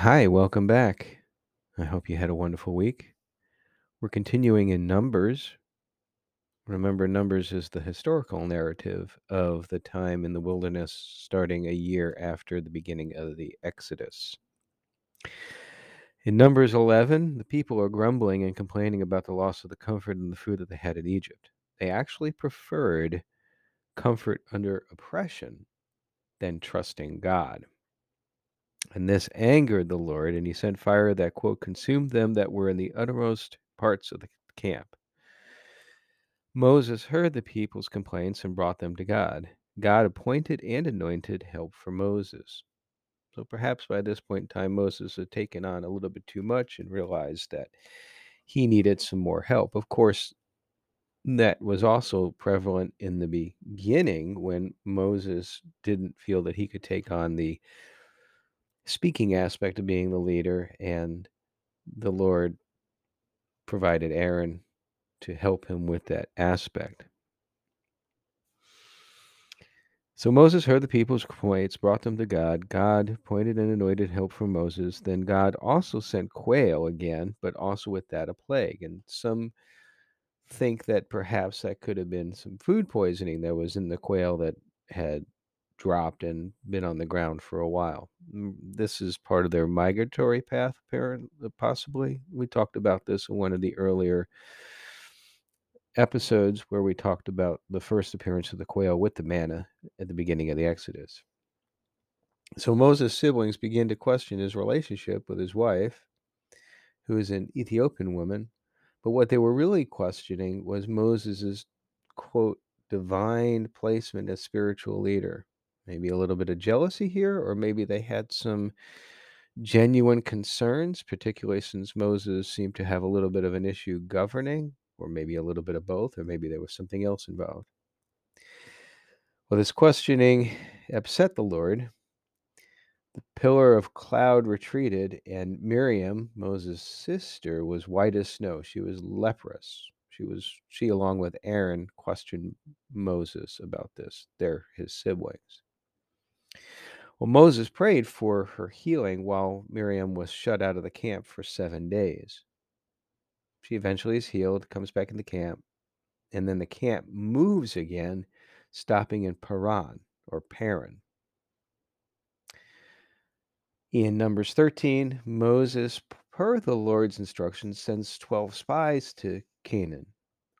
Hi, welcome back. I hope you had a wonderful week. We're continuing in Numbers. Remember, Numbers is the historical narrative of the time in the wilderness starting a year after the beginning of the Exodus. In Numbers 11, the people are grumbling and complaining about the loss of the comfort and the food that they had in Egypt. They actually preferred comfort under oppression than trusting God. And this angered the Lord, and he sent fire that, quote, consumed them that were in the uttermost parts of the camp. Moses heard the people's complaints and brought them to God. God appointed and anointed help for Moses. So perhaps by this point in time, Moses had taken on a little bit too much and realized that he needed some more help. Of course, that was also prevalent in the beginning when Moses didn't feel that he could take on the speaking aspect of being the leader, and the Lord provided Aaron to help him with that aspect. So Moses heard the people's complaints, brought them to God. God appointed and anointed help for Moses. Then God also sent quail again, but also with that a plague. And some think that perhaps that could have been some food poisoning that was in the quail that had dropped and been on the ground for a while. This is part of their migratory path, apparently, uh, possibly. We talked about this in one of the earlier episodes where we talked about the first appearance of the quail with the manna at the beginning of the Exodus. So Moses' siblings begin to question his relationship with his wife, who is an Ethiopian woman. But what they were really questioning was Moses' quote, divine placement as spiritual leader. Maybe a little bit of jealousy here, or maybe they had some genuine concerns, particularly since Moses seemed to have a little bit of an issue governing, or maybe a little bit of both, or maybe there was something else involved. Well, this questioning upset the Lord. The pillar of cloud retreated, and Miriam, Moses' sister, was white as snow. She was leprous. She was she along with Aaron questioned Moses about this. They're his siblings. Well, Moses prayed for her healing while Miriam was shut out of the camp for seven days. She eventually is healed, comes back in the camp, and then the camp moves again, stopping in Paran or Paran. In Numbers 13, Moses, per the Lord's instructions, sends 12 spies to Canaan,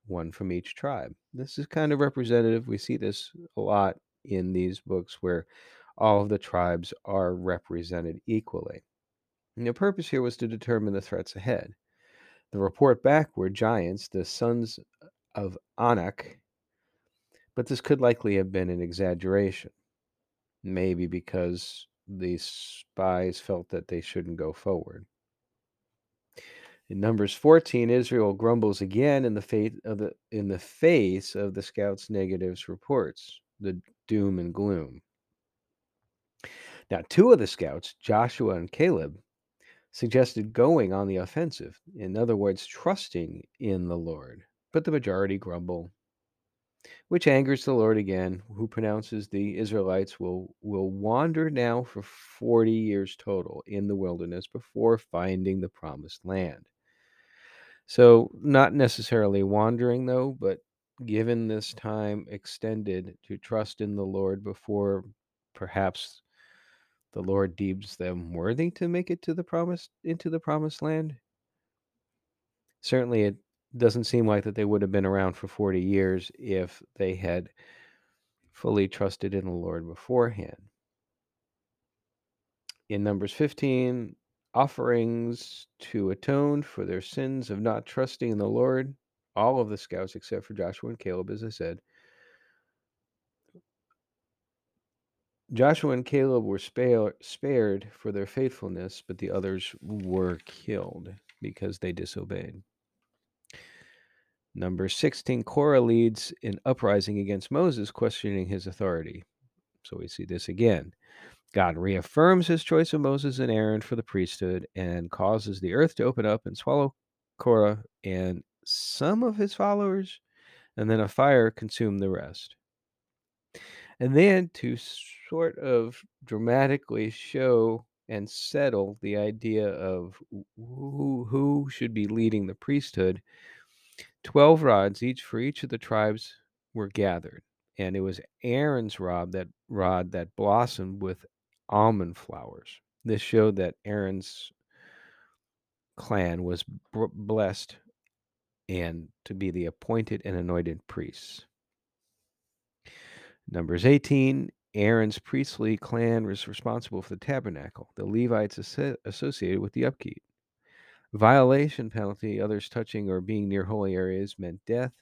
one from each tribe. This is kind of representative. We see this a lot in these books where all of the tribes are represented equally. And the purpose here was to determine the threats ahead. The report back were giants, the sons of Anak, but this could likely have been an exaggeration. Maybe because the spies felt that they shouldn't go forward. In Numbers 14, Israel grumbles again in the face of the in the face of the scouts' negatives reports, the doom and gloom. Now, two of the scouts, Joshua and Caleb, suggested going on the offensive, in other words, trusting in the Lord. But the majority grumble, which angers the Lord again, who pronounces the Israelites will will wander now for 40 years total in the wilderness before finding the promised land. So, not necessarily wandering though, but given this time extended to trust in the Lord before perhaps the Lord deems them worthy to make it to the promised into the promised land. Certainly it doesn't seem like that they would have been around for 40 years if they had fully trusted in the Lord beforehand. In Numbers 15, offerings to atone for their sins of not trusting in the Lord, all of the scouts except for Joshua and Caleb, as I said. Joshua and Caleb were spare, spared for their faithfulness, but the others were killed because they disobeyed. Number 16, Korah leads an uprising against Moses, questioning his authority. So we see this again. God reaffirms his choice of Moses and Aaron for the priesthood and causes the earth to open up and swallow Korah and some of his followers, and then a fire consume the rest. And then to sort of dramatically show and settle the idea of who, who should be leading the priesthood, 12 rods, each for each of the tribes, were gathered. And it was Aaron's rod that rod that blossomed with almond flowers. This showed that Aaron's clan was blessed and to be the appointed and anointed priests. Numbers 18 Aaron's priestly clan was responsible for the tabernacle, the Levites associated with the upkeep. Violation penalty, others touching or being near holy areas meant death.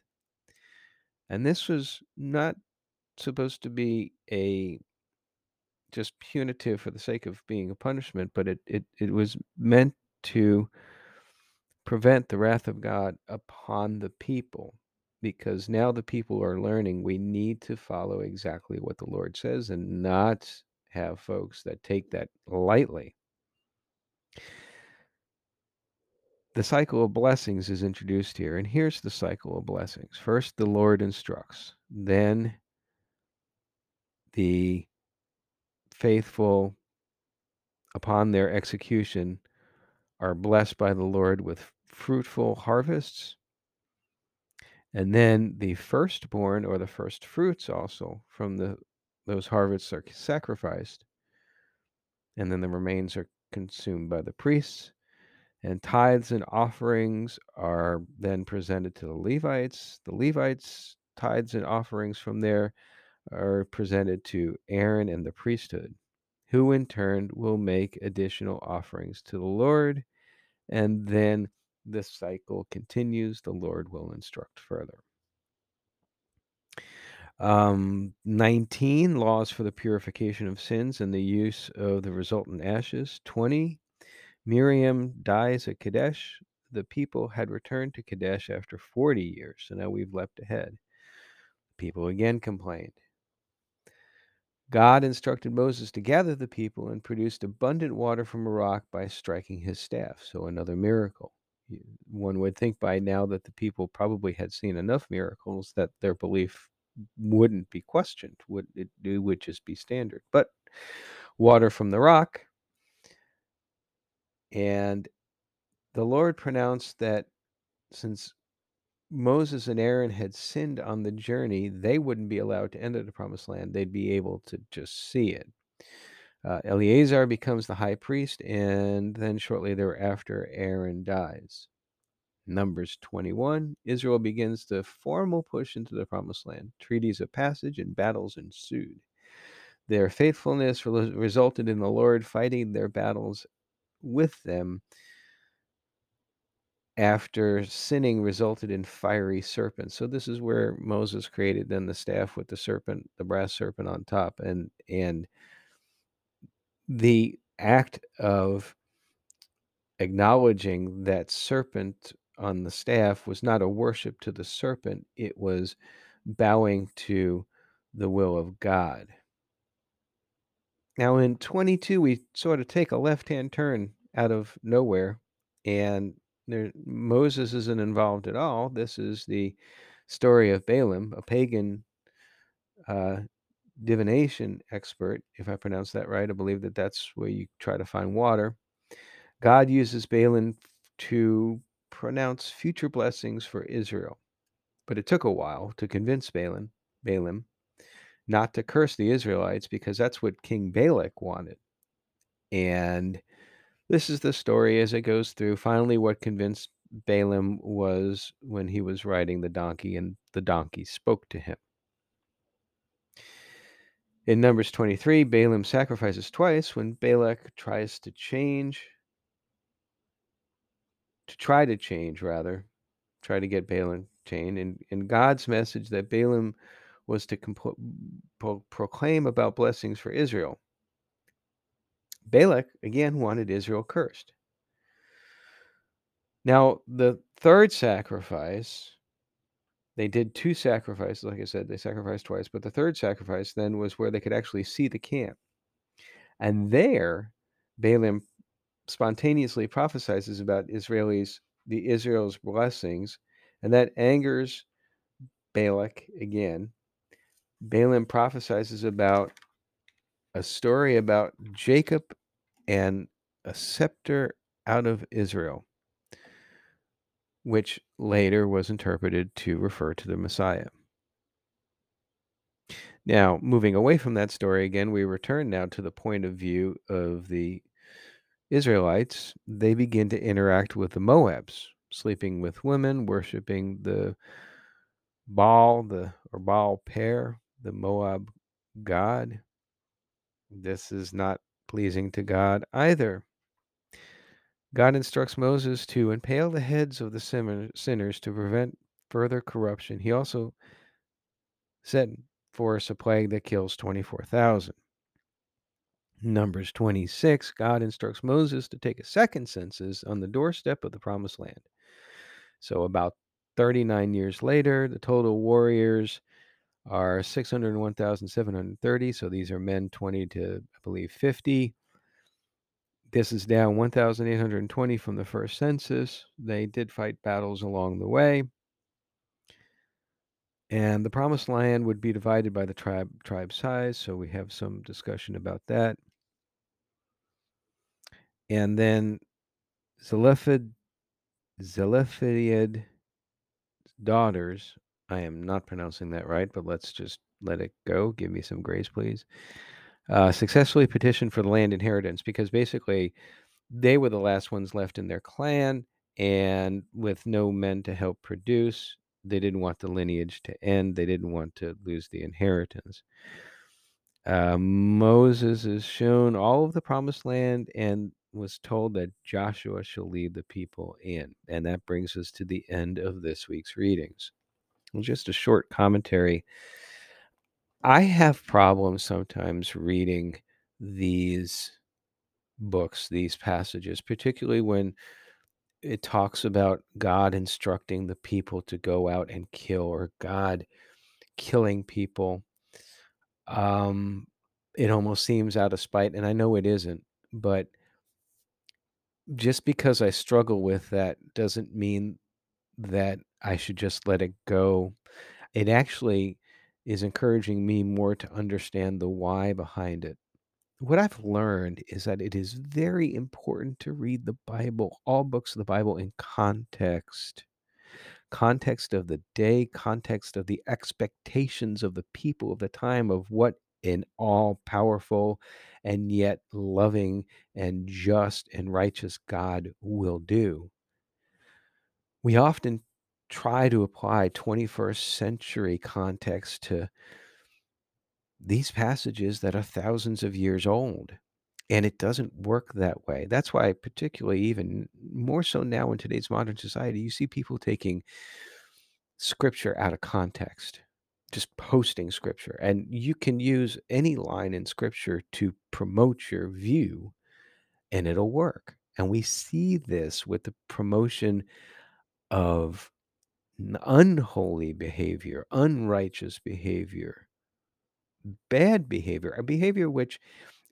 And this was not supposed to be a just punitive for the sake of being a punishment, but it, it, it was meant to prevent the wrath of God upon the people because now the people are learning we need to follow exactly what the Lord says and not have folks that take that lightly. The cycle of blessings is introduced here, and here's the cycle of blessings. First, the Lord instructs, then, the faithful, upon their execution, are blessed by the Lord with fruitful harvests. And then the firstborn or the first fruits also from the those harvests are sacrificed. And then the remains are consumed by the priests. And tithes and offerings are then presented to the Levites. The Levites' tithes and offerings from there are presented to Aaron and the priesthood, who in turn will make additional offerings to the Lord and then this cycle continues. The Lord will instruct further. Um, 19 laws for the purification of sins and the use of the resultant ashes. 20 Miriam dies at Kadesh. The people had returned to Kadesh after 40 years, so now we've leapt ahead. People again complained. God instructed Moses to gather the people and produced abundant water from a rock by striking his staff. So, another miracle. One would think by now that the people probably had seen enough miracles that their belief wouldn't be questioned, would it, it would just be standard. But water from the rock, and the Lord pronounced that since Moses and Aaron had sinned on the journey, they wouldn't be allowed to enter the promised land. They'd be able to just see it. Uh, Eleazar becomes the high priest, and then shortly thereafter, Aaron dies. Numbers 21, Israel begins the formal push into the promised land. Treaties of passage and battles ensued. Their faithfulness resulted in the Lord fighting their battles with them after sinning resulted in fiery serpents. So this is where Moses created then the staff with the serpent, the brass serpent on top, and and the act of acknowledging that serpent on the staff was not a worship to the serpent, it was bowing to the will of God. Now in 22, we sort of take a left hand turn out of nowhere and there, Moses isn't involved at all. This is the story of Balaam, a pagan uh, divination expert, if I pronounce that right. I believe that that's where you try to find water. God uses Balaam to pronounce future blessings for Israel. But it took a while to convince Balaam, Balaam not to curse the Israelites because that's what King Balak wanted. And this is the story as it goes through. Finally, what convinced Balaam was when he was riding the donkey and the donkey spoke to him. In Numbers 23, Balaam sacrifices twice when Balak tries to change, to try to change, rather, try to get Balaam chained. And, and God's message that Balaam was to pro- proclaim about blessings for Israel. Balak, again, wanted Israel cursed. Now, the third sacrifice, they did two sacrifices. Like I said, they sacrificed twice, but the third sacrifice then was where they could actually see the camp. And there, Balaam spontaneously prophesies about Israelis, the Israel's blessings, and that angers Balak again. Balaam prophesies about a story about Jacob and a scepter out of Israel, which later was interpreted to refer to the Messiah. Now, moving away from that story again, we return now to the point of view of the Israelites. They begin to interact with the Moabs, sleeping with women, worshiping the Baal, the or Baal Peor, the Moab god. This is not pleasing to God either. God instructs Moses to impale the heads of the sinners to prevent further corruption. He also sent forth a plague that kills 24,000. Numbers 26, God instructs Moses to take a second census on the doorstep of the promised land. So, about 39 years later, the total warriors are 601,730. So, these are men 20 to, I believe, 50. This is down 1,820 from the first census. They did fight battles along the way. And the promised land would be divided by the tribe tribe size, so we have some discussion about that. And then Zelophehad Zelophehad daughters, I am not pronouncing that right, but let's just let it go. Give me some grace, please. Uh, successfully petitioned for the land inheritance because basically they were the last ones left in their clan, and with no men to help produce, they didn't want the lineage to end. They didn't want to lose the inheritance. Uh, Moses is shown all of the promised land and was told that Joshua shall lead the people in. And that brings us to the end of this week's readings. Just a short commentary. I have problems sometimes reading these books, these passages, particularly when it talks about God instructing the people to go out and kill or God killing people. Um, it almost seems out of spite, and I know it isn't, but just because I struggle with that doesn't mean that I should just let it go. It actually is encouraging me more to understand the why behind it. What I've learned is that it is very important to read the Bible, all books of the Bible, in context. Context of the day, context of the expectations of the people of the time of what an all powerful and yet loving and just and righteous God will do. We often try to apply 21st century context to these passages that are thousands of years old. And it doesn't work that way. That's why, particularly, even more so now in today's modern society, you see people taking scripture out of context, just posting scripture. And you can use any line in scripture to promote your view, and it'll work. And we see this with the promotion of unholy behavior, unrighteous behavior, bad behavior, a behavior which,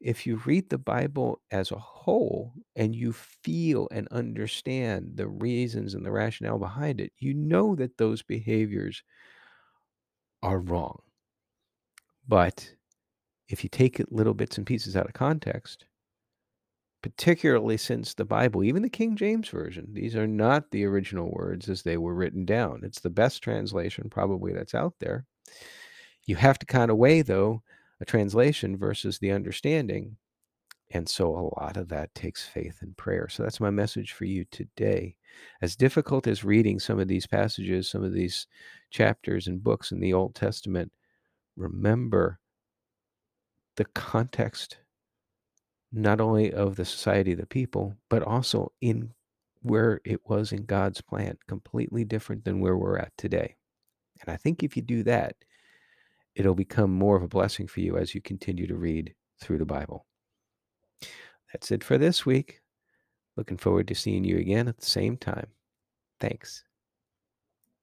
if you read the Bible as a whole and you feel and understand the reasons and the rationale behind it, you know that those behaviors are wrong. But if you take little bits and pieces out of context, particularly since the Bible, even the King James Version, these are not the original words as they were written down. It's the best translation, probably, that's out there. You have to kind of weigh, though, a translation versus the understanding. And so a lot of that takes faith and prayer. So that's my message for you today. As difficult as reading some of these passages, some of these chapters and books in the Old Testament, remember the context not only of the society of the people, but also in where it was in God's plan, completely different than where we're at today. And I think if you do that, it'll become more of a blessing for you as you continue to read through the Bible. That's it for this week. Looking forward to seeing you again at the same time. Thanks.